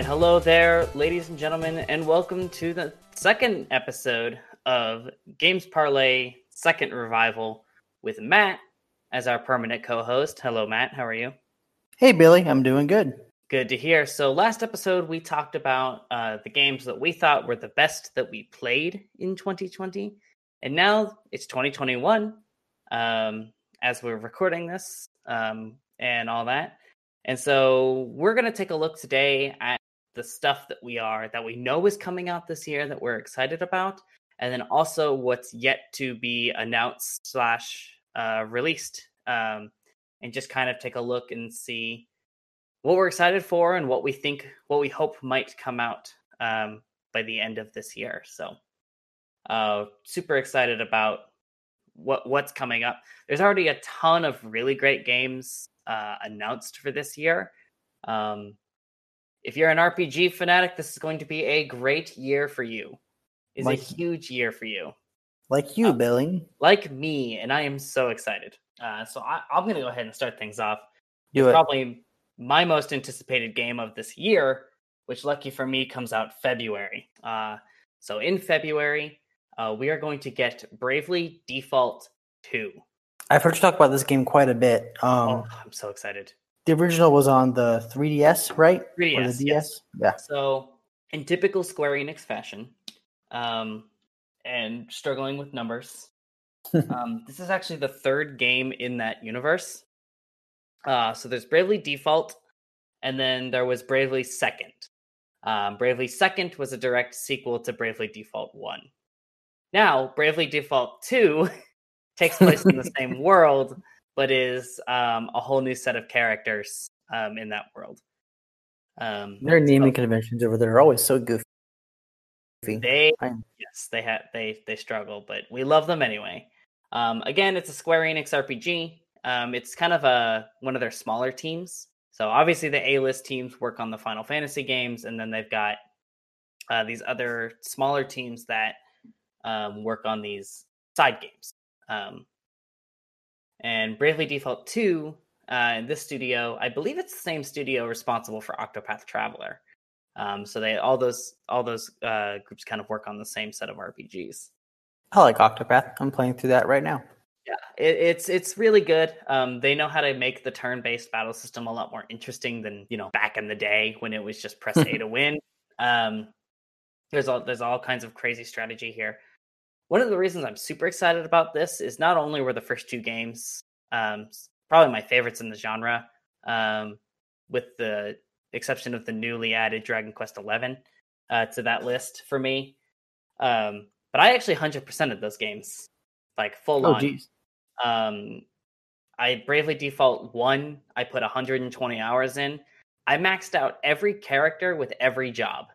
Right, hello there, ladies and gentlemen, and welcome to the second episode of Games Parlay Second Revival with Matt as our permanent co-host. Hello, Matt. How are you? Hey, Billy. I'm doing good. Good to hear. So, last episode we talked about uh, the games that we thought were the best that we played in 2020, and now it's 2021 um, as we're recording this um, and all that. And so we're going to take a look today at the stuff that we are that we know is coming out this year that we're excited about, and then also what's yet to be announced slash uh, released, um, and just kind of take a look and see what we're excited for and what we think, what we hope might come out um, by the end of this year. So, uh, super excited about what what's coming up. There's already a ton of really great games uh, announced for this year. Um, if you're an RPG fanatic, this is going to be a great year for you. Is Like- a huge year for you, Like you, Uh, Billy. like me, and I am so excited. Uh, so I, I'm going to go ahead and start things off. Do it. Probably my most anticipated game of this year, which lucky for me comes out February. Uh, so in February, uh, we are going to get Bravely Default 2. I've heard you talk about this game quite a bit. Um, oh, I'm so excited. The original was on the 3DS, right? 3DS, the yes. Yeah. So, in typical Square Enix fashion, um, and struggling with numbers, um, this is actually the third game in that universe. Uh, so there's Bravely Default, and then there was Bravely Second. Um, Bravely Second was a direct sequel to Bravely Default One. Now, Bravely Default Two takes place in the same world, but is um, a whole new set of characters um, in that world. Um, Their naming conventions over there are always so goofy. they yes, they had they they struggle, but we love them anyway. Um, again, it's a Square Enix RPG. Um, it's kind of a one of their smaller teams. So obviously the A list teams work on the Final Fantasy games, and then they've got uh, these other smaller teams that um, work on these side games. Um, and Bravely Default Two, uh, in this studio, I believe it's the same studio responsible for Octopath Traveler. Um, so they all those all those uh, groups kind of work on the same set of RPGs. I like Octopath. I'm playing through that right now. Yeah, it, it's it's really good. Um, they know how to make the turn-based battle system a lot more interesting than you know back in the day when it was just press A to win. Um, there's all there's all kinds of crazy strategy here. One of the reasons I'm super excited about this is not only were the first two games um, probably my favorites in the genre, um, with the exception of the newly added Dragon Quest XI uh, to that list for me. Um, but I actually 100% of those games, like full Oh, on. geez. Um, I Bravely Default one. I put 120 hours in. I maxed out every character with every job.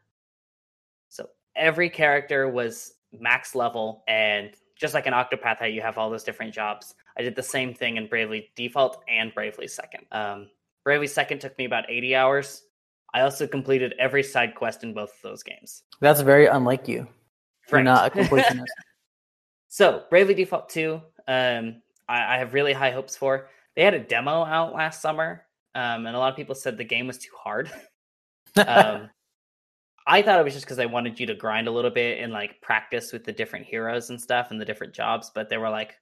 So every character was max level, and just like an Octopath, how you have all those different jobs. I did the same thing in Bravely Default and Bravely Second. Um, Bravely Second took me about 80 hours. I also completed every side quest in both of those games. That's very unlike you. You're Right. not a completionist. So, Bravely Default 2, um, I, I have really high hopes for. They had a demo out last summer, um, and a lot of people said the game was too hard. I thought it was just because they wanted you to grind a little bit and like practice with the different heroes and stuff and the different jobs, but they were like,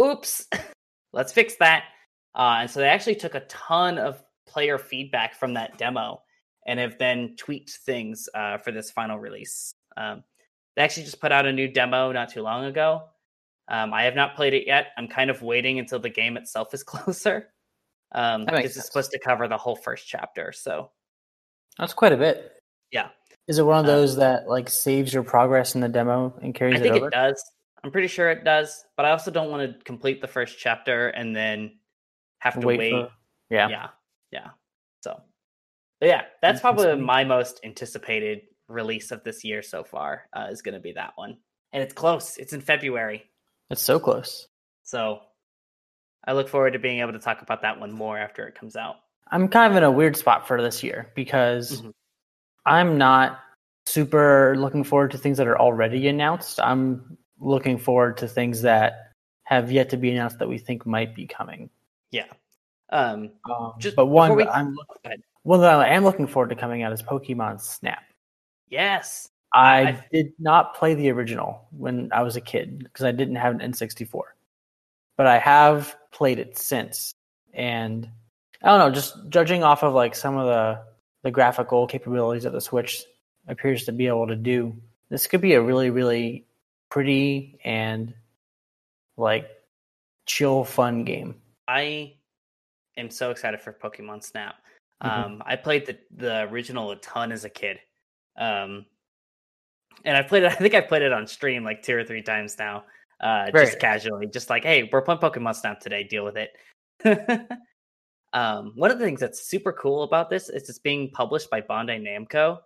oops, let's fix that. Uh, and so they actually took a ton of player feedback from that demo and have then tweaked things uh, for this final release. Um, they actually just put out a new demo not too long ago. Um, I have not played it yet. I'm kind of waiting until the game itself is closer. Um, because it's supposed to cover the whole first chapter. So That's quite a bit. Yeah. Is it one of Uh, those that like saves your progress in the demo and carries I think it it does. I'm pretty sure it does, but I also don't want to complete the first chapter and then have to wait. Wait for- yeah. yeah, yeah. So, yeah, that's probably my most anticipated release of this year so far. Uh, is going to be that one, and it's close. It's in February, It's so close. so I look forward to being able to talk about that one more after it comes out. I'm kind of in a weird spot for this year because Mhm. I'm not super looking forward to things that are already announced. I'm looking forward to things that have yet to be announced that we think might be coming. Yeah. Um. Um, Just but one we- I'm Go one that I am looking forward to coming out is Pokemon Snap. Yes. I, I- did not play the original when I was a kid because I didn't have an N64, but I have played it since, and I don't know. Just judging off of like some of the the graphical capabilities that the Switch appears to be able to do, this could be a really, really pretty and like chill, fun game. I am so excited for Pokemon Snap. Mhm. Um, I played the the original a ton as a kid, um, and I played it. I think I played it on stream like two or three times now, uh, Very just casually, just like, hey, we're playing Pokemon Snap today. Deal with it. um, one of the things that's super cool about this is it's being published by Bandai Namco,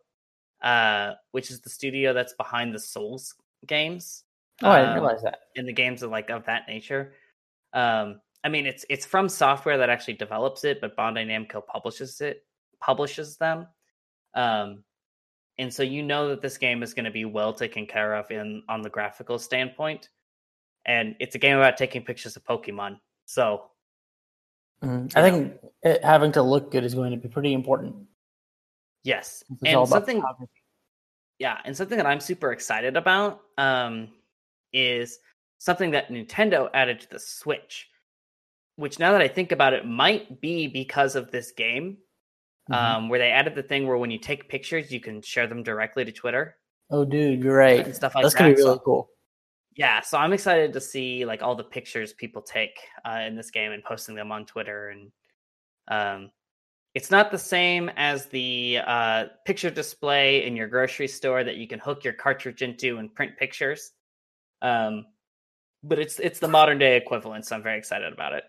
uh, which is the studio that's behind the Souls games Oh, I didn't Um, realize that. in the games of like of that nature. Um, I mean, it's it's From Software that actually develops it, but Bandai Namco publishes it, publishes them. Um, and so you know that this game is going to be well taken care of in on the graphical standpoint, and it's a game about taking pictures of Pokemon. So Mhm. I think it, having to look good is going to be pretty important. yes, and something yeah, and something that I'm super excited about um, is something that Nintendo added to the Switch, which now that I think about it, might be because of this game, Mhm. um, where they added the thing where when you take pictures, you can share them directly to Twitter oh, dude, you're right. and stuff like That's that. gonna be really So- cool. Yeah, so I'm excited to see like all the pictures people take uh, in this game and posting them on Twitter. And um, it's not the same as the uh, picture display in your grocery store that you can hook your cartridge into and print pictures. Um, but it's it's the modern day equivalent, so I'm very excited about it.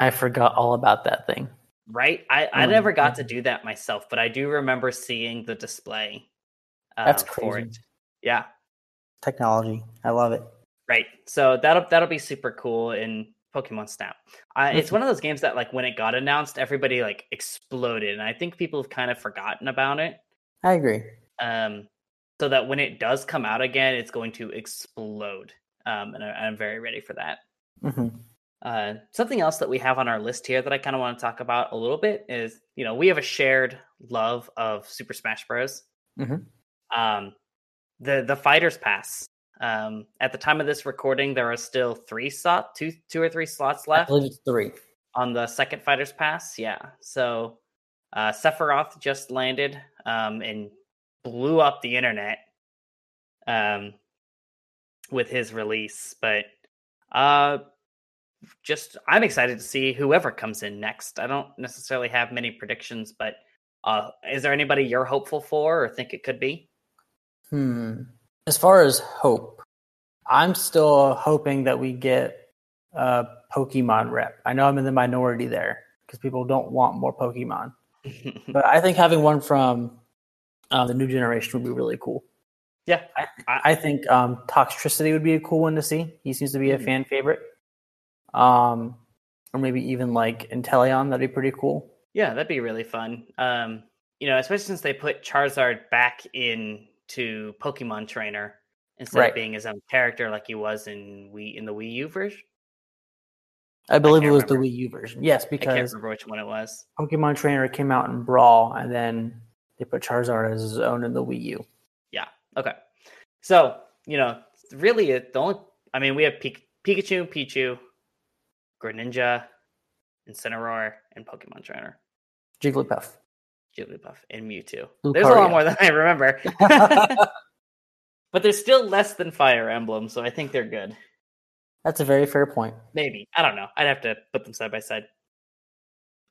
I forgot all about that thing. Right? I, I Oh, never got to do that myself, but I do remember seeing the display. Uh, That's for crazy. it. Yeah. Technology, I love it. Right. So that'll that'll be super cool in Pokemon Snap. Uh, it's one of those games that like when it got announced, everybody like exploded, and I think people have kind of forgotten about it. I agree. Um, so that when it does come out again, it's going to explode. Um, and I, I'm very ready for that. hmm Uh, something else that we have on our list here that I kind of want to talk about a little bit is, you know, we have a shared love of Super Smash Bros. Mhm. Um, the the Fighters Pass. Um, at the time of this recording, there are still three slot, two two or three slots left. I believe it's three. on the second Fighters Pass. Yeah, so uh, Sephiroth just landed um, and blew up the internet um, with his release. But uh, just I'm excited to see whoever comes in next. I don't necessarily have many predictions, but uh, is there anybody you're hopeful for or think it could be? Hmm. As far as hope, I'm still hoping that we get a Pokemon rep. I know I'm in the minority there because people don't want more Pokemon, but I think having one from uh, the new generation would be really cool. yeah, I, I think um, Toxtricity would be a cool one to see. He seems to be a Mhm. fan favorite. Um, or maybe even like Inteleon. That'd be pretty cool. Yeah, that'd be really fun. Um, you know, especially since they put Charizard back into Pokemon Trainer instead Right. of being his own character like he was in Wii in the Wii U version. I believe can't it was remember. the Wii U version. Yes, because I can't remember which one it was. Pokemon Trainer came out in Brawl, and then they put Charizard as his own in the Wii U. Yeah. Okay. So you know, really, it, the only I mean, we have Pik- Pikachu, Pichu, Greninja, Incineroar, and Pokemon Trainer, Jigglypuff. Jigglypuff, and Mewtwo. Lucario. There's a lot more than I remember, but there's still less than Fire Emblem, so I think they're good. That's a very fair point. Maybe. I don't know. I'd have to put them side by side.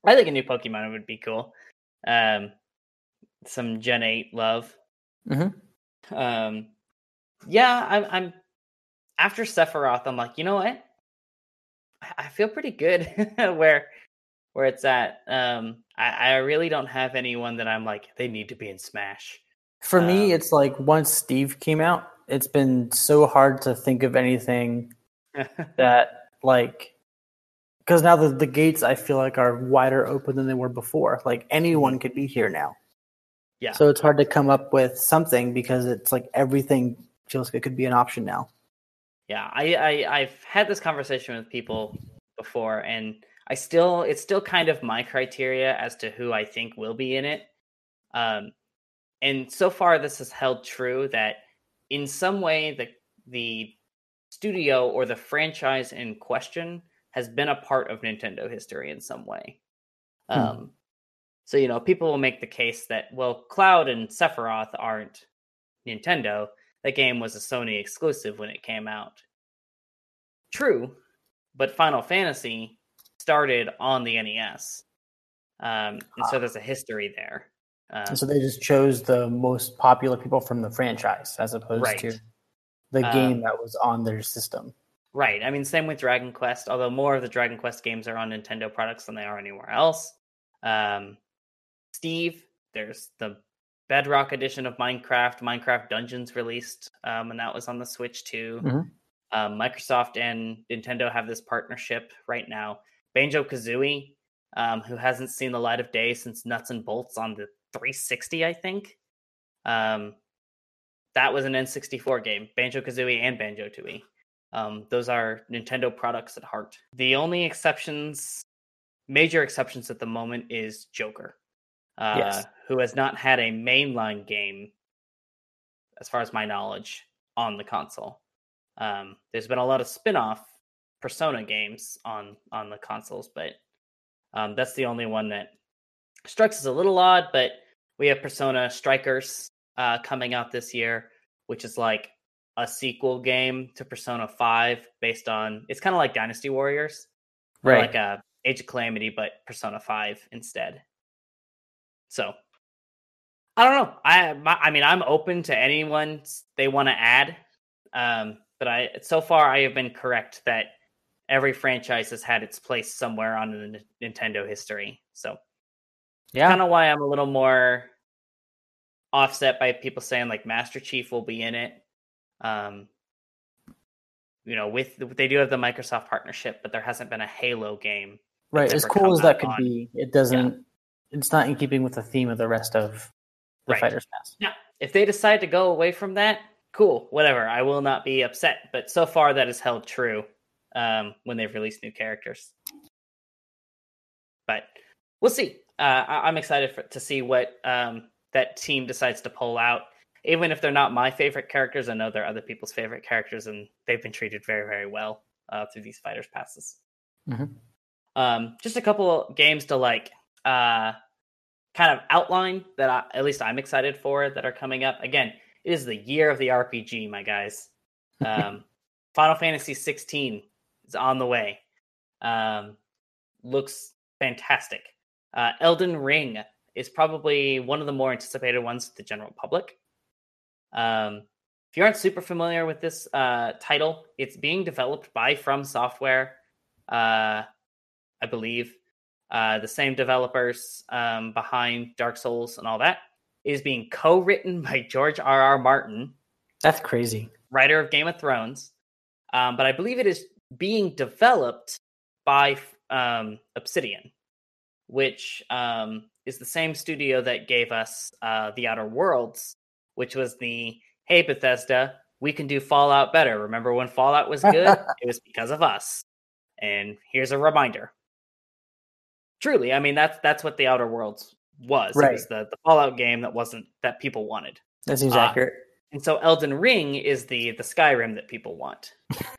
I think a new Pokemon would be cool. Um, some Gen 8 love. Mhm. Um, yeah, I'm, I'm after Sephiroth, I'm like, you know what? I, I feel pretty good where where it's at. Um, I, I really don't have anyone that I'm like, they need to be in Smash. For me, Um, it's like once Steve came out, it's been so hard to think of anything that like because now the, the gates I feel like are wider open than they were before. Like anyone could be here now. Yeah. So it's hard to come up with something because it's like everything feels like it could be an option now. Yeah, I, I I've had this conversation with people before, and I still it's still kind of my criteria as to who I think will be in it. Um, and so far this has held true that in some way the the studio or the franchise in question has been a part of Nintendo history in some way. Hmm. Um, so you know, people will make the case that well, Cloud and Sephiroth aren't Nintendo. That game was a Sony exclusive when it came out. True, but Final Fantasy started on the NES, um, and so Ah. there's a history there. Um, so they just chose the most popular people from the franchise as opposed Right. to the Um, game that was on their system. Right. I mean, same with Dragon Quest, although more of the Dragon Quest games are on Nintendo products than they are anywhere else. Um, Steve, there's the Bedrock edition of Minecraft, Minecraft Dungeons released, um, and that was on the Switch too. Mhm. Um, Microsoft and Nintendo have this partnership right now. Banjo Kazooie, um, who hasn't seen the light of day since Nuts and Bolts on the 360, I think. Um, that was an N64 game, Banjo Kazooie and Banjo Tooie. Um, those are Nintendo products at heart. The only exceptions, major exceptions at the moment, is Joker, uh, Yes. who has not had a mainline game, as far as my knowledge, on the console. Um, there's been a lot of spin-off Persona games on on the consoles, but um, that's the only one that strikes us a little odd. But we have Persona Strikers uh, coming out this year, which is like a sequel game to Persona 5 based on it's kind of like Dynasty Warriors. Right. Like a Age of Calamity, but Persona 5 instead. So I don't know. I my, I mean I'm open to anyone they want to add. Um, but I so far I have been correct that every franchise has had its place somewhere on the N- Nintendo history. So yeah. kind of why I'm a little more offset by people saying like Master Chief will be in it. Um, you know, with they do have the Microsoft partnership, but there hasn't been a Halo game. right. As cool as that could on- be, it doesn't. It's not in keeping with the theme of the rest of the Right. Fighters Pass. Now, if they decide to go away from that, cool, whatever. I will not be upset. But so far, that has held true um, when they've released new characters. But we'll see. Uh, I- I'm excited for, to see what um, that team decides to pull out. Even if they're not my favorite characters, I know they're other people's favorite characters, and they've been treated very, very well uh, through these fighters passes. Mhm. Um, just a couple games to like uh, kind of outline that I, at least I'm excited for that are coming up. Again, it is the year of the RPG, my guys. Um, Final Fantasy 16 is on the way. Um, looks fantastic. Uh, Elden Ring is probably one of the more anticipated ones to the general public. Um, if you aren't super familiar with this uh, title, it's being developed by From Software, uh, I believe. Uh, the same developers um, behind Dark Souls and all that. It is being co-written by George R. R. Martin, That's crazy. writer of Game of Thrones. Um, but I believe it is being developed by um, Obsidian, which um, is the same studio that gave us uh, The Outer Worlds, which was the hey Bethesda, we can do Fallout better. Remember when Fallout was good? it was because of us. And here's a reminder. Truly, I mean that's that's what The Outer Worlds was. It was the, the Fallout game that wasn't that people wanted. That seems Uh, accurate. And so Elden Ring is the the Skyrim that people want.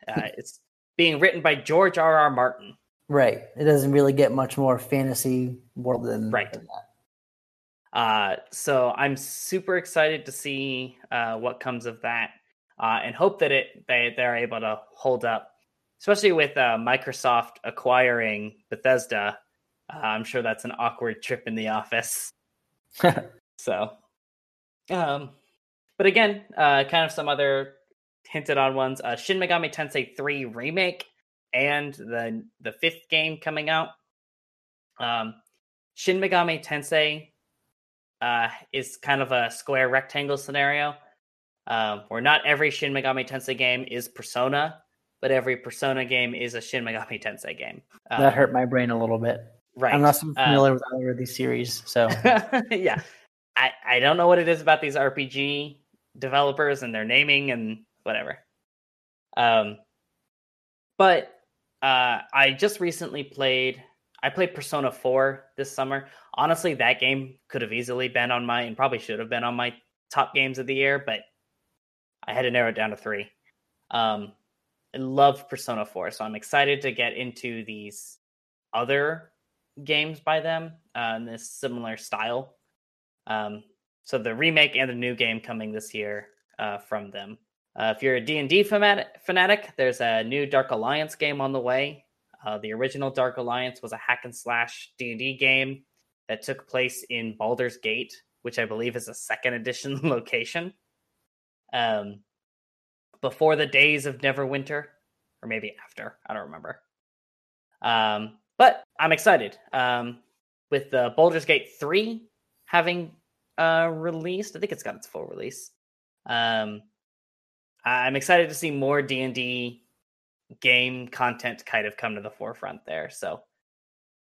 Uh, it's being written by George R. R. Martin. Right. It doesn't really get much more fantasy world than, Right. than that. Uh, so I'm super excited to see uh, what comes of that, uh, and hope that it they they're able to hold up, especially with uh, Microsoft acquiring Bethesda. Uh, I'm sure that's an awkward trip in the office. So, um, but again, uh, kind of some other hinted on ones. Uh, Shin Megami Tensei 3 remake and the the fifth game coming out. Um, Shin Megami Tensei uh, is kind of a square rectangle scenario, um, where not every Shin Megami Tensei game is Persona, but every Persona game is a Shin Megami Tensei game. Um, that hurt my brain a little bit. Right. I'm not so Uh, familiar with either of these series, so yeah. I, I don't know what it is about these RPG developers and their naming and whatever. Um, but uh, I just recently played I played Persona 4 this summer. Honestly, that game could have easily been on my and probably should have been on my top games of the year, but I had to narrow it down to three. Um, I love Persona 4, so I'm excited to get into these other games by them uh, in this similar style. Um, so the remake and the new game coming this year uh, from them. Uh, if you're a D&D fanatic, there's a new Dark Alliance game on the way. Uh, the original Dark Alliance was a hack and slash D&D game that took place in Baldur's Gate, which I believe is a second edition location. Um, before the days of Neverwinter, or maybe after. I don't remember. Um, but I'm excited. Um, with the Baldur's Gate 3 having uh, released, I think it's got its full release. Um, I'm excited to see more D&D game content kind of come to the forefront there. So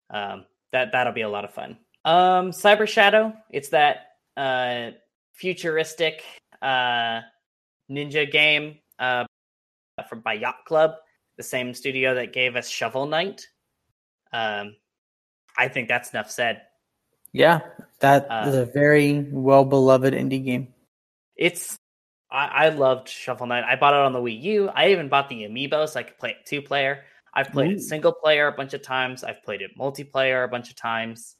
um, that that'll be a lot of fun. Um, Cyber Shadow, it's that uh, futuristic uh, ninja game uh, from by Yacht Club, the same studio that gave us Shovel Knight. Um, I think that's enough said. Yeah, that uh, is a very well beloved indie game. It's I, I loved Shovel Knight. I bought it on the Wii U. I even bought the amiibo so I could play it two player. I've played Ooh. it single player a bunch of times. I've played it multiplayer a bunch of times,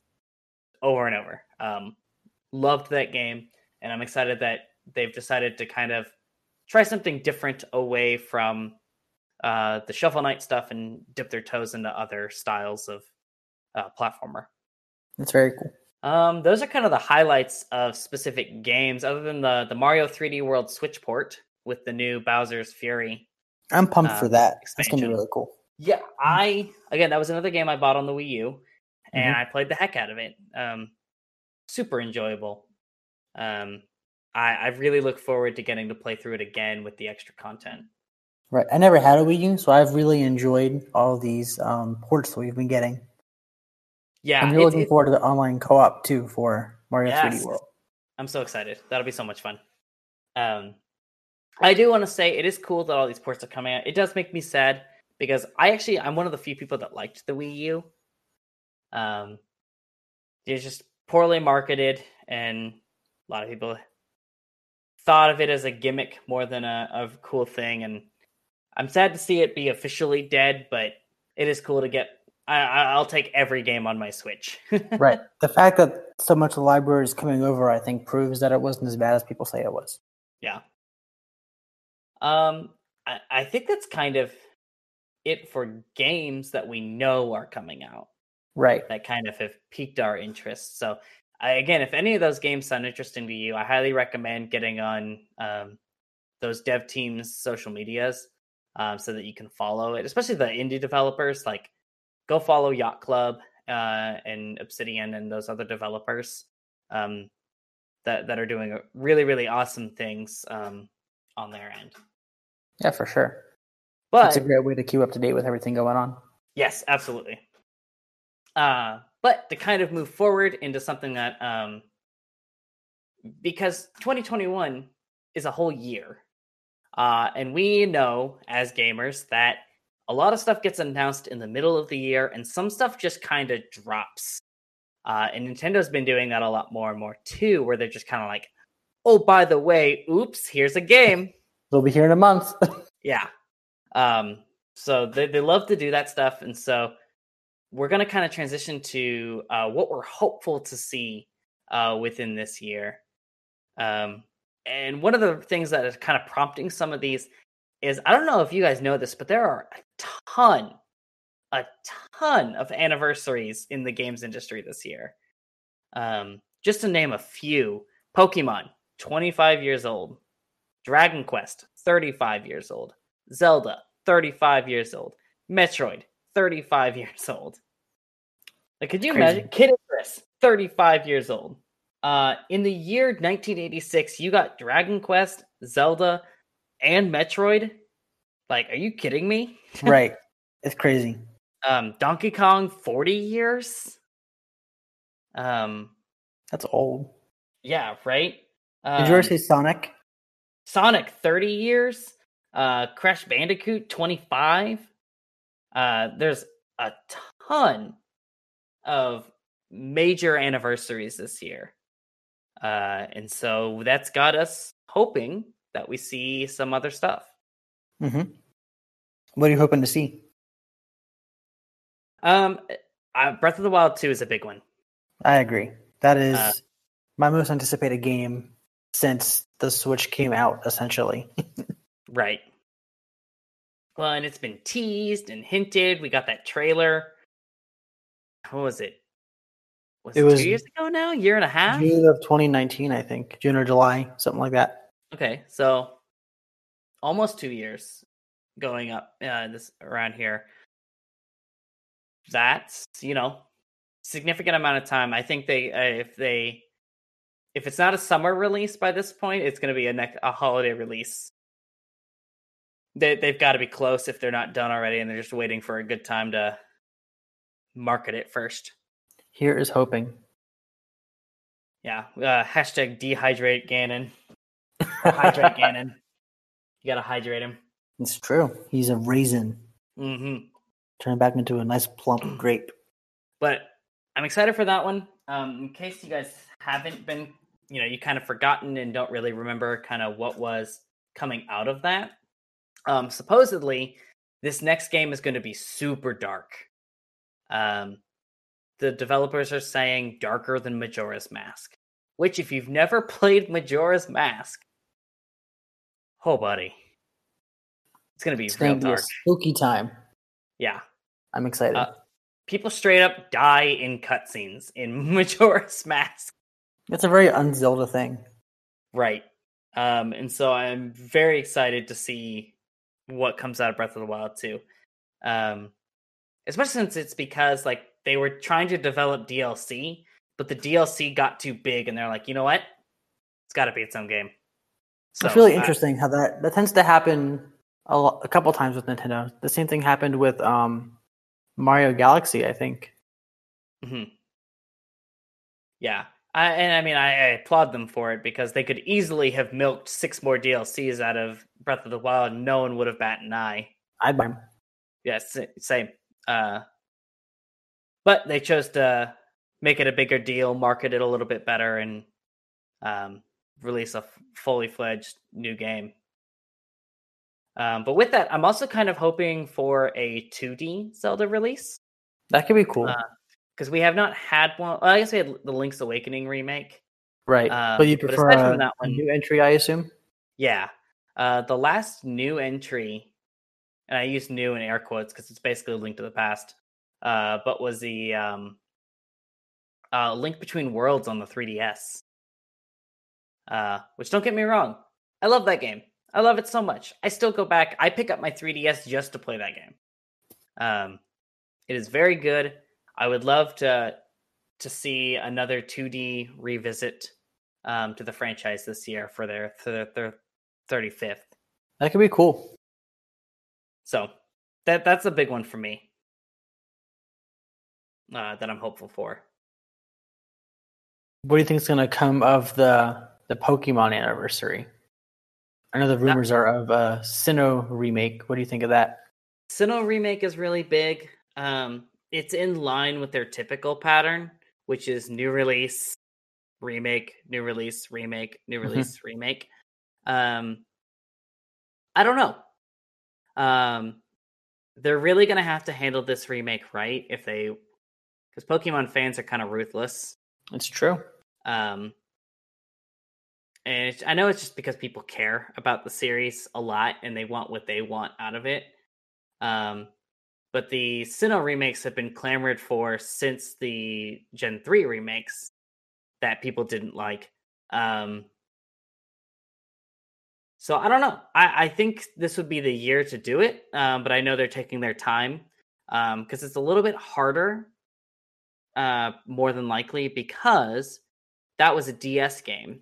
over and over. Um, loved that game, and I'm excited that they've decided to kind of try something different away from uh, the Shovel Knight stuff and dip their toes into other styles of uh, platformer. That's very cool. Um, those are kind of the highlights of specific games, other than the the Mario 3D World Switch port with the new Bowser's Fury. I'm pumped for um, that. Expansion. That's gonna be really cool. Yeah, I again that was another game I bought on the Wii U, and mm-hmm. I played the heck out of it. Um, super enjoyable. Um, I, I really look forward to getting to play through it again with the extra content. Right, I never had a Wii U, so I've really enjoyed all these um, ports that we've been getting. Yeah, I'm really looking it, forward to the online co-op too for Mario yes. 3D World. I'm so excited. That'll be so much fun. Um, I do want to say it is cool that all these ports are coming out. It does make me sad because I actually I'm one of the few people that liked the Wii U. Um, it's just poorly marketed, and a lot of people thought of it as a gimmick more than a, a cool thing. And I'm sad to see it be officially dead, but it is cool to get I, will take every game on my Switch. right. The fact that so much of the library is coming over, I think, proves that it wasn't as bad as people say it was. Yeah. Um, I, I think that's kind of it for games that we know are coming out. Right. That kind of have piqued our interest. So, I, again, if any of those games sound interesting to you, I highly recommend getting on um, those dev teams' social medias um, so that you can follow it, especially the indie developers. Like, go follow Yacht Club uh, and Obsidian and those other developers um, that that are doing really really awesome things um, on their end. Yeah, for sure. But it's a great way to keep up to date with everything going on. Yes, absolutely. Uh, but to kind of move forward into something that um, because 2021 is a whole year. Uh, and we know as gamers that a lot of stuff gets announced in the middle of the year, and some stuff just kind of drops. Uh, and Nintendo's been doing that a lot more and more too, where they're just kind of like, "Oh, by the way, oops, here's a game." They'll be here in a month. yeah. Um. So they they love to do that stuff, and so we're going to kind of transition to uh, what we're hopeful to see uh, within this year. Um, and one of the things that is kind of prompting some of these is I don't know if you guys know this, but there are ton, a ton of anniversaries in the games industry this year. Um, just to name a few Pokemon, 25 years old, Dragon Quest, 35 years old, Zelda, 35 years old, Metroid, 35 years old. Like, could you Crazy. imagine? Kid Icarus, 35 years old. Uh, in the year 1986, you got Dragon Quest, Zelda, and Metroid. Like, are you kidding me? right. It's crazy. Um, Donkey Kong, 40 years. Um, that's old. Yeah, right. Um, Did you ever um, say Sonic? Sonic, 30 years. Uh, Crash Bandicoot, 25. Uh, there's a ton of major anniversaries this year. Uh, and so that's got us hoping that we see some other stuff. Mm-hmm. What are you hoping to see? Um, uh, Breath of the Wild 2 is a big one. I agree. That is Uh, my most anticipated game since the Switch came out, essentially. Right. Well, and it's been teased and hinted. We got that trailer. What was it? Was It it, was two years ago now? Year and a half? June of 2019, I think. June or July, something like that. Okay, so almost two years going up uh, this around here. That's you know significant amount of time. I think they uh, if they if it's not a summer release by this point, it's going to be a next a holiday release. They they've got to be close if they're not done already, and they're just waiting for a good time to market it first. Here is hoping. Yeah, uh, hashtag dehydrate Ganon. Hydrate Ganon. You gotta hydrate him. It's true. He's a raisin. Mm-hmm. Turn him back into a nice plump grape. But I'm excited for that one. Um, in case you guys haven't been, you know, you kind of forgotten and don't really remember kind of what was coming out of that. Um, supposedly, this next game is going to be super dark. Um, the developers are saying darker than Majora's Mask, which, if you've never played Majora's Mask, oh, buddy, it's going to be It's real to be dark. spooky time. Yeah. I'm excited. Uh, people straight up die in cutscenes in Majora's Mask. it's a very un-Zelda thing. Right. Um, and so I'm very excited to see what comes out of Breath of the Wild too. Um, especially since it's because like they were trying to develop DLC, but the DLC got too big, and they're like, you know what? It's got to be its own game. So it's really interesting how that that tends to happen a, a couple times with Nintendo. The same thing happened with um, Mario Galaxy, I think. mhm. Yeah, I, and I mean, I, I applaud them for it because they could easily have milked six more DLCs out of Breath of the Wild. and No one would have batted an eye. I'd buy 'em. Yes, yeah, same. Uh, but they chose to make it a bigger deal, market it a little bit better, and um, release a fully fledged new game. Um, but with that, I'm also kind of hoping for a 2D Zelda release That could be cool, Uh, because we have not had one. Well, I guess we had the Link's Awakening remake. right? uh, but you prefer a, that one- new entry, I assume. Yeah. Uh, the last new entry, and I use new in air quotes because it's basically a link to the past, uh, but was the um, uh, Link Between Worlds on the 3DS. Uh, which don't get me wrong, I love that game. I love it so much. I still go back. I pick up my 3DS just to play that game. Um, it is very good. I would love to to see another 2D revisit um, to the franchise this year for their for their, their 35th. That could be cool. So that that's a big one for me. Uh, that I'm hopeful for. What do you think is going to come of the the Pokemon anniversary? I know the rumors are of a Sinnoh remake. What do you think of that? Sinnoh remake is really big. Um, it's in line with their typical pattern, which is new release, remake, new release, remake, new Mhm. release, remake. Um, I don't know. Um, they're really gonna have to handle this remake right if they, because Pokemon fans are kind of ruthless. It's true. Um, and I know it's just because people care about the series a lot and they want what they want out of it. Um, but the Sinnoh remakes have been clamored for since the Gen 3 remakes that people didn't like. Um, so I don't know. I, I think this would be the year to do it, um, but I know they're taking their time because it's a little bit harder, uh, more than likely, because that was a DS game.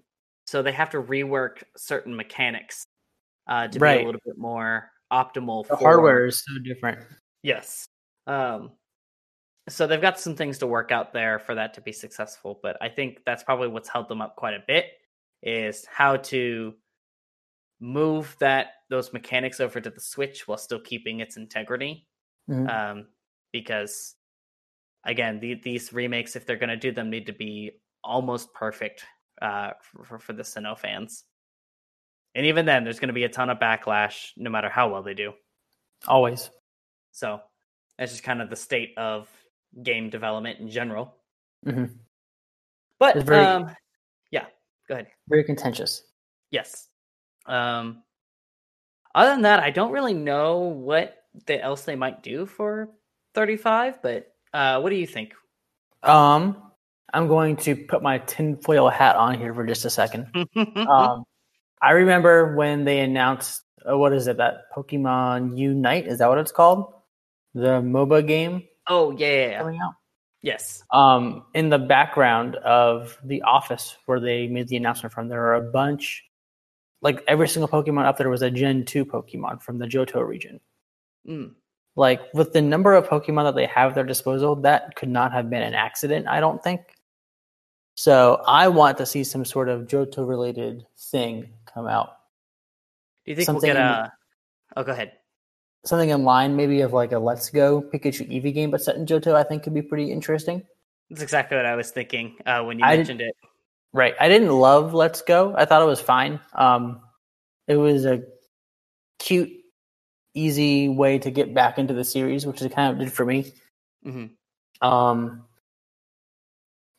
So they have to rework certain mechanics uh, to be a little bit more optimal. The for- hardware is so different. Yes. Um, so they've got some things to work out there for that to be successful, but I think that's probably what's held them up quite a bit is how to move that those mechanics over to the Switch while still keeping its integrity. Mhm. Um, because again, the, these remakes, if they're going to do them, need to be almost perfect uh, for, for the Sinnoh fans. And even then, there's going to be a ton of backlash, no matter how well they do. Always. So that's just kind of the state of game development in general. Mhm. But very- um, yeah, go ahead. Very contentious. Yes. Um, other than that, I don't really know what the, else they might do for 35. But uh, what do you think? Um, I'm going to put my tinfoil hat on here for just a second. Um, I remember when they announced uh, what is it that Pokemon Unite is that what it's called? The MOBA game oh yeah, coming out. yes. Um, in the background of the office where they made the announcement from, there are a bunch, like every single Pokemon up there was a Gen two Pokemon from the Johto region. Mm. Like with the number of Pokemon that they have at their disposal, that could not have been an accident. I don't think. So I want to see some sort of Johto related thing come out. Do you think Something we'll get a? Oh, go ahead. Something in line, maybe of like a Let's Go Pikachu Eevee game, but set in Johto, I think could be pretty interesting. That's exactly what I was thinking uh, when you I mentioned it. Right. I didn't love Let's Go. I thought it was fine. Um, it was a cute, easy way to get back into the series, which it kind of did for me. hmm Um,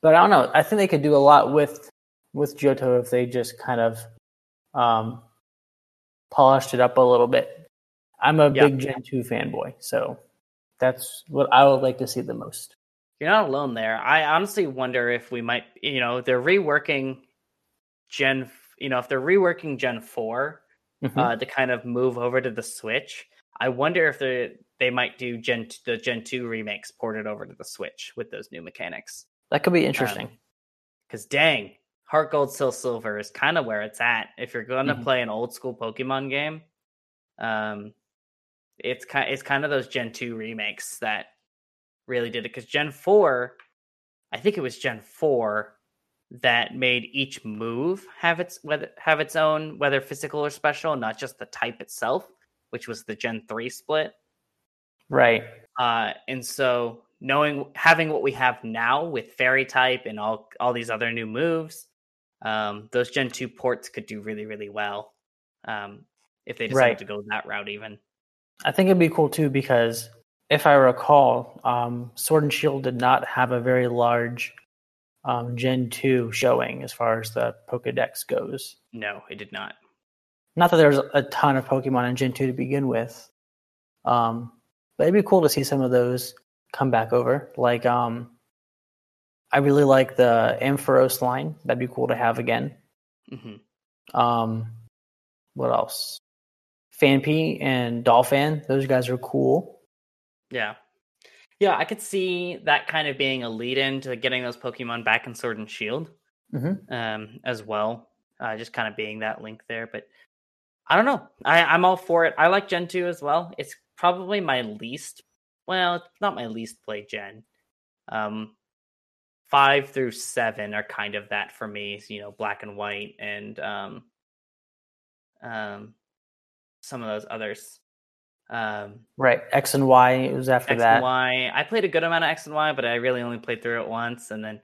but I don't know. I think they could do a lot with with Johto if they just kind of um, polished it up a little bit. I'm a Yeah. big Gen two fanboy, so that's what I would like to see the most. You're not alone there. I honestly wonder if we might, you know, they're reworking Gen, you know, if they're reworking Gen 4 Mhm. uh, to kind of move over to the Switch. I wonder if they they might do Gen the Gen 2 remakes ported over to the Switch with those new mechanics. That could be interesting. Because dang, Heart Gold, Soul Silver is kind of where it's at. If you're going to Mhm. play an old school Pokemon game, um, it's kind it's kind of those Gen two remakes that really did it. Because Gen four, I think it was Gen four that made each move have its whether have its own whether physical or special, not just the type itself, which was the Gen three split. right. Uh, and so knowing having what we have now with fairy type and all all these other new moves, um, those Gen two ports could do really really well um, if they decide Right. to go that route. Even I think it'd be cool too because if I recall, um, Sword and Shield did not have a very large um, Gen two showing as far as the Pokedex goes. no, it did not. Not that there's a ton of Pokemon in Gen 2 to begin with. Um, but it'd be cool to see some of those come back over. Like, um, I really like the Ampharos line. That'd be cool to have again. hmm Um, what else? Phanpy and Donphan. Those guys are cool. Yeah, yeah, I could see that kind of being a lead in to getting those Pokemon back in Sword and Shield. Mhm. um, as well. Uh, just kind of being that link there, but I don't know. I, I'm all for it. I like Gen two as well. It's probably my least. Well, it's not my least played Gen. Um, five through seven are kind of that for me. You know, Black and White and um, um, some of those others. Um, Right. X and Y it was after that. X that. and Y. I played a good amount of X and Y, but I really only played through it once, and then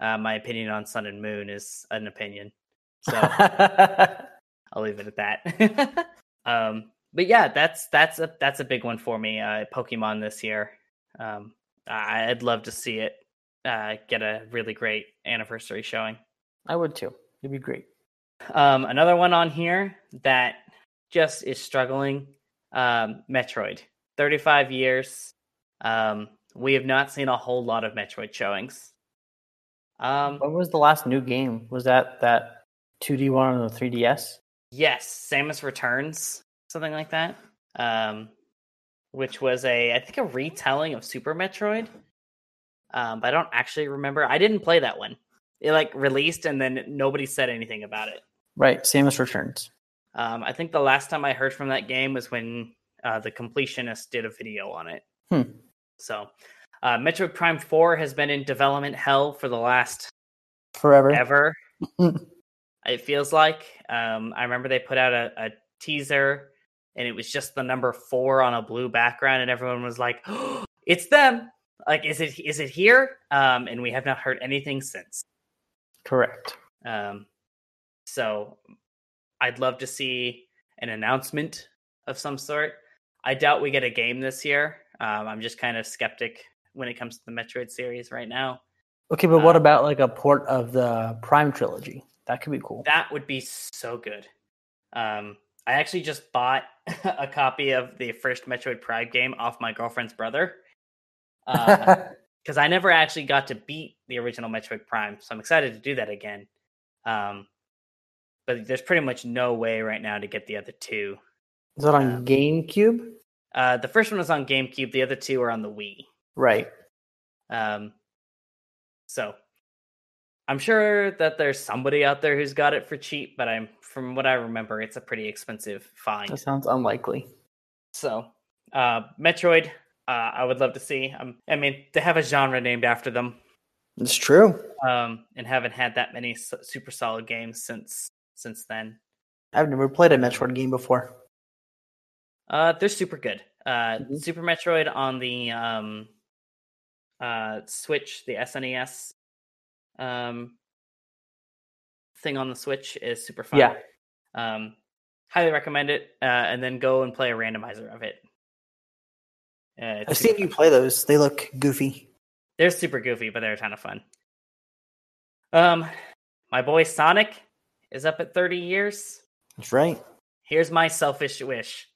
uh, my opinion on Sun and Moon is an opinion. So I'll leave it at that. um, but yeah, that's that's a that's a big one for me. Uh, Pokemon this year. Um, I'd love to see it uh, get a really great anniversary showing. I would too. It'd be great. Um, another one on here that just is struggling. Um, Metroid. Thirty-five years. Um, we have not seen a whole lot of Metroid showings. Um, What was the last new game? Was that that 2D one on the 3DS? Yes, Samus Returns, something like that. Um, which was a I think a retelling of Super Metroid. Um, but I don't actually remember. I didn't play that one. It like released and then nobody said anything about it. Right. Samus Returns. Um, I think the last time I heard from that game was when uh, the completionist did a video on it. Hmm. So, uh, Metroid Prime Four has been in development hell for the last Forever. ever. it feels like. Um, I remember they put out a, a teaser, and it was just the number four on a blue background, and everyone was like, "It's them!" Like, is it is it here? Um, and we have not heard anything since. Correct. Um, so I'd love to see an announcement of some sort. I doubt we get a game this year. Um, I'm just kind of skeptic when it comes to the Metroid series right now. Okay, but what Uh, about like a port of the Prime trilogy? That could be cool. That would be so good. Um, I actually just bought a copy of the first Metroid Prime game off my girlfriend's brother. because I never actually got to beat the original Metroid Prime, so I'm excited to do that again. Um, but there's pretty much no way right now to get the other two. Is that on um, GameCube? Uh, the first one was on GameCube. The other two are on the Wii. Right. Um, so I'm sure that there's somebody out there who's got it for cheap, but I'm from what I remember, it's a pretty expensive find. That sounds unlikely. So, uh, Metroid, uh, I would love to see. Um, I mean, they have a genre named after them. It's true. um, and haven't had that many super solid games since since then. I've never played a Metroid game before. Uh, they're super good. Uh, Mhm. Super Metroid on the um, uh, Switch, the SNES um, thing on the Switch is super fun. Yeah. Um, highly recommend it. Uh, and then go and play a randomizer of it. Uh, I've seen you play those. They look goofy. They're super goofy, but they're a ton of fun. Um, my boy Sonic is up at 30 years. That's right. Here's my selfish wish: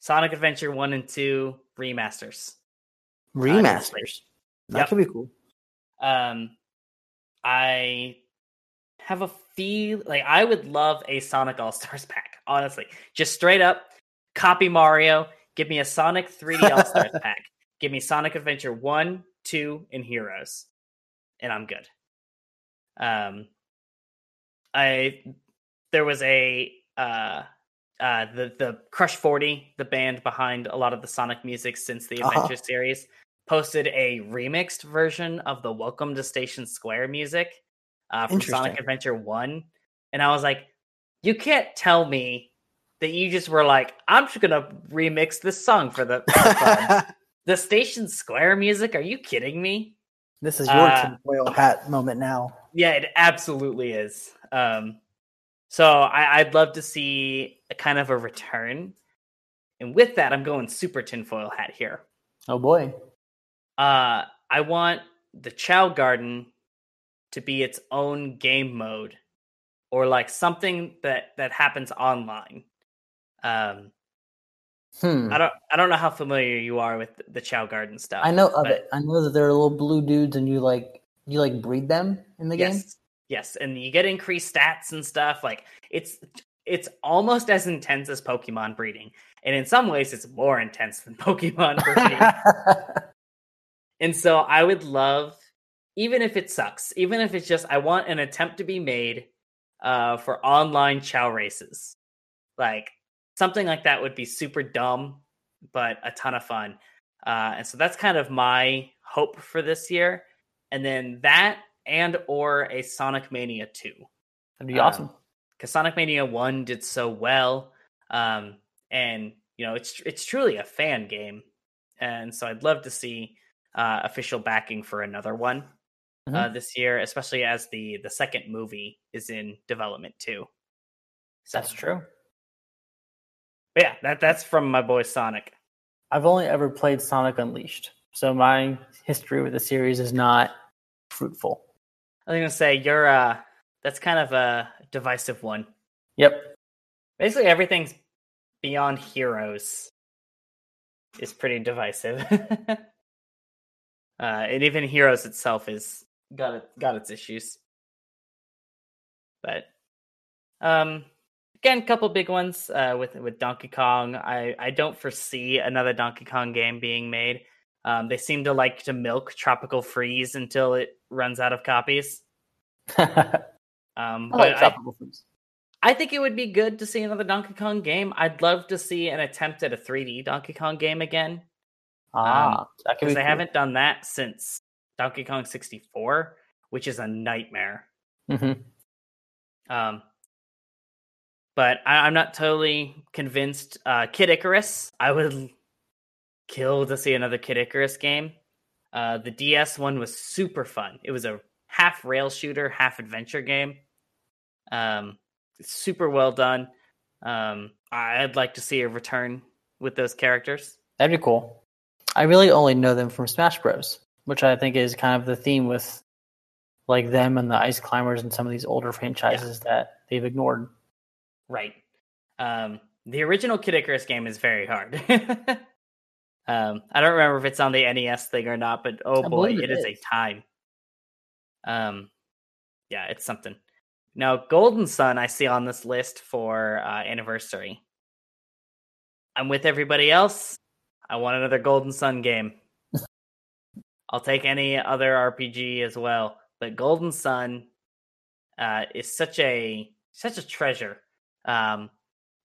Sonic Adventure One and Two remasters. Remasters. That Yep. could be cool. Um, I have a feel like I would love a Sonic All Stars pack. Honestly, just straight up copy Mario. Give me a Sonic 3D All Stars pack. Give me Sonic Adventure One, Two, and Heroes, and I'm good. Um, I there was a uh uh the the Crush 40, the band behind a lot of the Sonic music since the Uh-huh. Adventure series, posted a remixed version of the Welcome to Station Square music uh, from Sonic Adventure 1. And I was like, you can't tell me that you just were like, I'm just gonna remix this song for the for the Station Square music. Are you kidding me? this is your Uh, tinfoil hat moment now. Yeah, it absolutely is. Um, so I, I'd love to see a kind of a return. And with that, I'm going super tinfoil hat here. Oh boy. Uh, I want the Chao Garden to be its own game mode, or like something that that happens online. Um, Hmm. I don't I don't know how familiar you are with the Chao Garden stuff. I know of it. I know that there are little blue dudes, and you like you like breed them in the game. yes, yes, and you get increased stats and stuff. Like it's it's almost as intense as Pokemon breeding, and in some ways, it's more intense than Pokemon breeding. and so, I would love, even if it sucks, even if it's just, I want an attempt to be made uh, for online Chao races, like something like that would be super dumb, but a ton of fun. Uh, and so that's kind of my hope for this year. And then that and or a Sonic Mania 2 That'd be Um, awesome. because Sonic Mania One did so well, um, and you know it's it's truly a fan game, and so I'd love to see uh, official backing for another one uh, this year, especially as the the second movie is in development too. So, That's true. but yeah, that that's from my boy Sonic. I've only ever played Sonic Unleashed, so my history with the series is not fruitful. I was gonna say you're uh that's kind of a divisive one. Yep. Basically, everything's beyond heroes is pretty divisive. uh, and even heroes itself is got it got its issues. But um again, couple big ones uh with with Donkey Kong. I I don't foresee another Donkey Kong game being made. Um they seem to like to milk Tropical Freeze until it runs out of copies. I Um but like I, tropical fruits. I think it would be good to see another Donkey Kong game. I'd love to see an attempt at a 3D Donkey Kong game again Ah, because be they cool. haven't done that since Donkey Kong 64, which is a nightmare. Mhm. Um, but I, I'm not totally convinced. Uh, Kid Icarus, I would kill to see another Kid Icarus game. Uh, the DS one was super fun. It was a half rail shooter, half adventure game. Um, super well done. Um, I'd like to see a return with those characters. That'd be cool. I really only know them from Smash Bros, which I think is kind of the theme with like them and the Ice Climbers and some of these older franchises yeah. that they've ignored. Right. Um, the original Kid Icarus game is very hard. um, I don't remember if it's on the NES thing or not, but oh I boy, it, is a time. Um, yeah, it's something. Now, Golden Sun, I see on this list for uh, anniversary. I'm with everybody else. I want another Golden Sun game. I'll take any other RPG as well, but Golden Sun uh, is such a such a treasure um,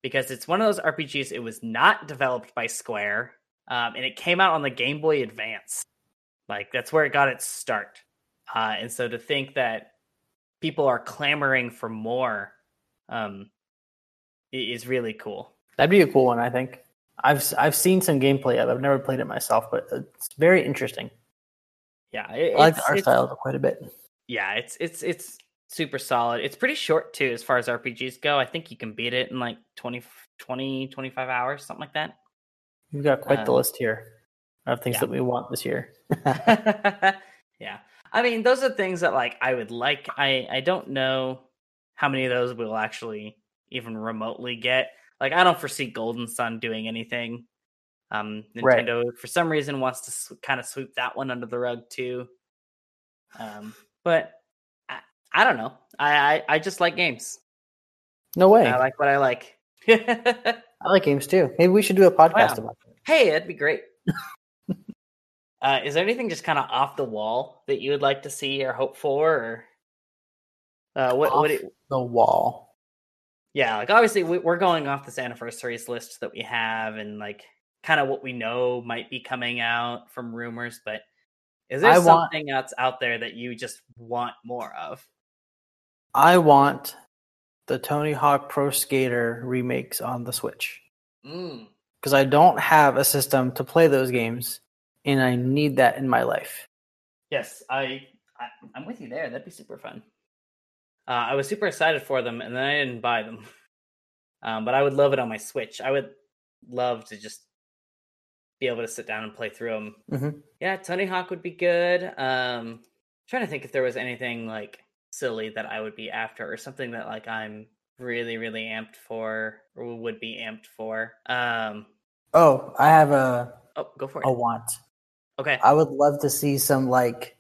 because it's one of those RPGs. It was not developed by Square, um, and it came out on the Game Boy Advance. Like that's where it got its start. Uh, and so to think that people are clamoring for more um, is really cool. That'd be a cool one, I think. I've I've seen some gameplay of. it. I've never played it myself, but it's very interesting. Yeah, it, I like the art style quite a bit. Yeah, it's it's it's super solid. It's pretty short too, as far as RPGs go. I think you can beat it in like 20, 20 25 hours, something like that. You've got quite um, the list here of things yeah. that we want this year. yeah, I mean, those are things that like I would like. I I don't know how many of those we'll actually even remotely get. Like I don't foresee Golden Sun doing anything. Um, Nintendo right. for some reason wants to sw- kind of sweep that one under the rug too. Um, but I, I don't know. I, I I just like games. No way. I like what I like. I like games too. Maybe we should do a podcast wow. about it. Hey, that'd be great. Uh, is there anything just kind of off the wall that you would like to see or hope for, or uh, what? Off what it, the wall? Yeah, like obviously we, are going off this anniversaries list that we have, and like kind of what we know might be coming out from rumors. But is there I something want, that's out there that you just want more of? I want the Tony Hawk Pro Skater remakes on the Switch because mm. I don't have a system to play those games and I need that in my life. Yes, I, I am with you there. That'd be super fun. Uh, I was super excited for them, and then I didn't buy them. Um, but I would love it on my Switch. I would love to just be able to sit down and play through them. Mm-hmm. Yeah, Tony Hawk would be good. Um, trying to think if there was anything like silly that I would be after, or something that like I'm really, really amped for, or would be amped for. Um, oh, I have a oh, go for it. A want. Okay. I would love to see some like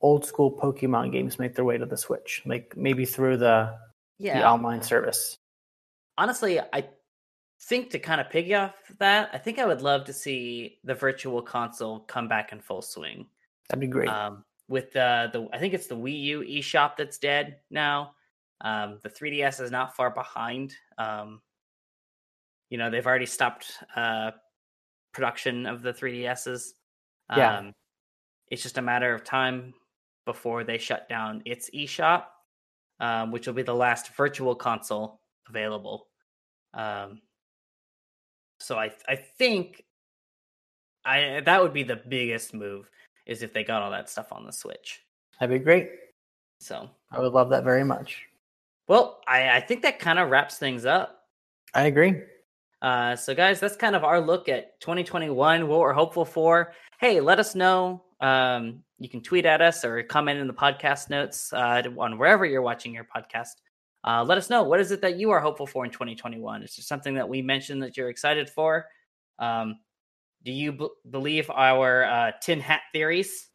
old school Pokemon games make their way to the Switch, like maybe through the yeah. the online service. Honestly, I think to kind of piggy off that, I think I would love to see the Virtual Console come back in full swing. That'd be great. Um, with the the I think it's the Wii U eShop that's dead now. Um, the 3DS is not far behind. Um, you know, they've already stopped uh, production of the 3DSs. Yeah. Um, it's just a matter of time before they shut down its eShop, um, which will be the last virtual console available. Um, so I I think I that would be the biggest move is if they got all that stuff on the Switch. That'd be great. So I would love that very much. Well, I, I think that kind of wraps things up. I agree. Uh, so, guys, that's kind of our look at 2021, what we're hopeful for. Hey, let us know. Um, you can tweet at us or comment in the podcast notes uh, on wherever you're watching your podcast. Uh, let us know what is it that you are hopeful for in 2021. Is there something that we mentioned that you're excited for? Um, do you b- believe our uh, tin hat theories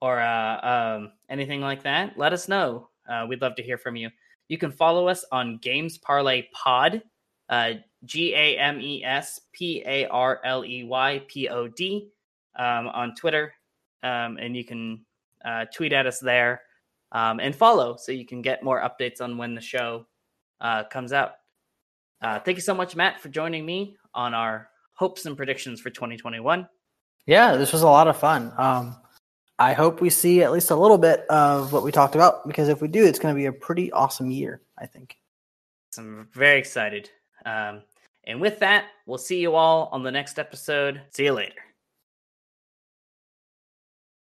or uh, um, anything like that? Let us know. Uh, we'd love to hear from you. You can follow us on Games Parley Pod uh, G A M E S P A R L E Y P O D um, on Twitter. Um, and you can uh, tweet at us there um, and follow so you can get more updates on when the show uh, comes out. Uh, thank you so much, Matt, for joining me on our hopes and predictions for 2021. Yeah, this was a lot of fun. Um, I hope we see at least a little bit of what we talked about because if we do, it's going to be a pretty awesome year, I think. I'm very excited. Um, and with that, we'll see you all on the next episode. See you later.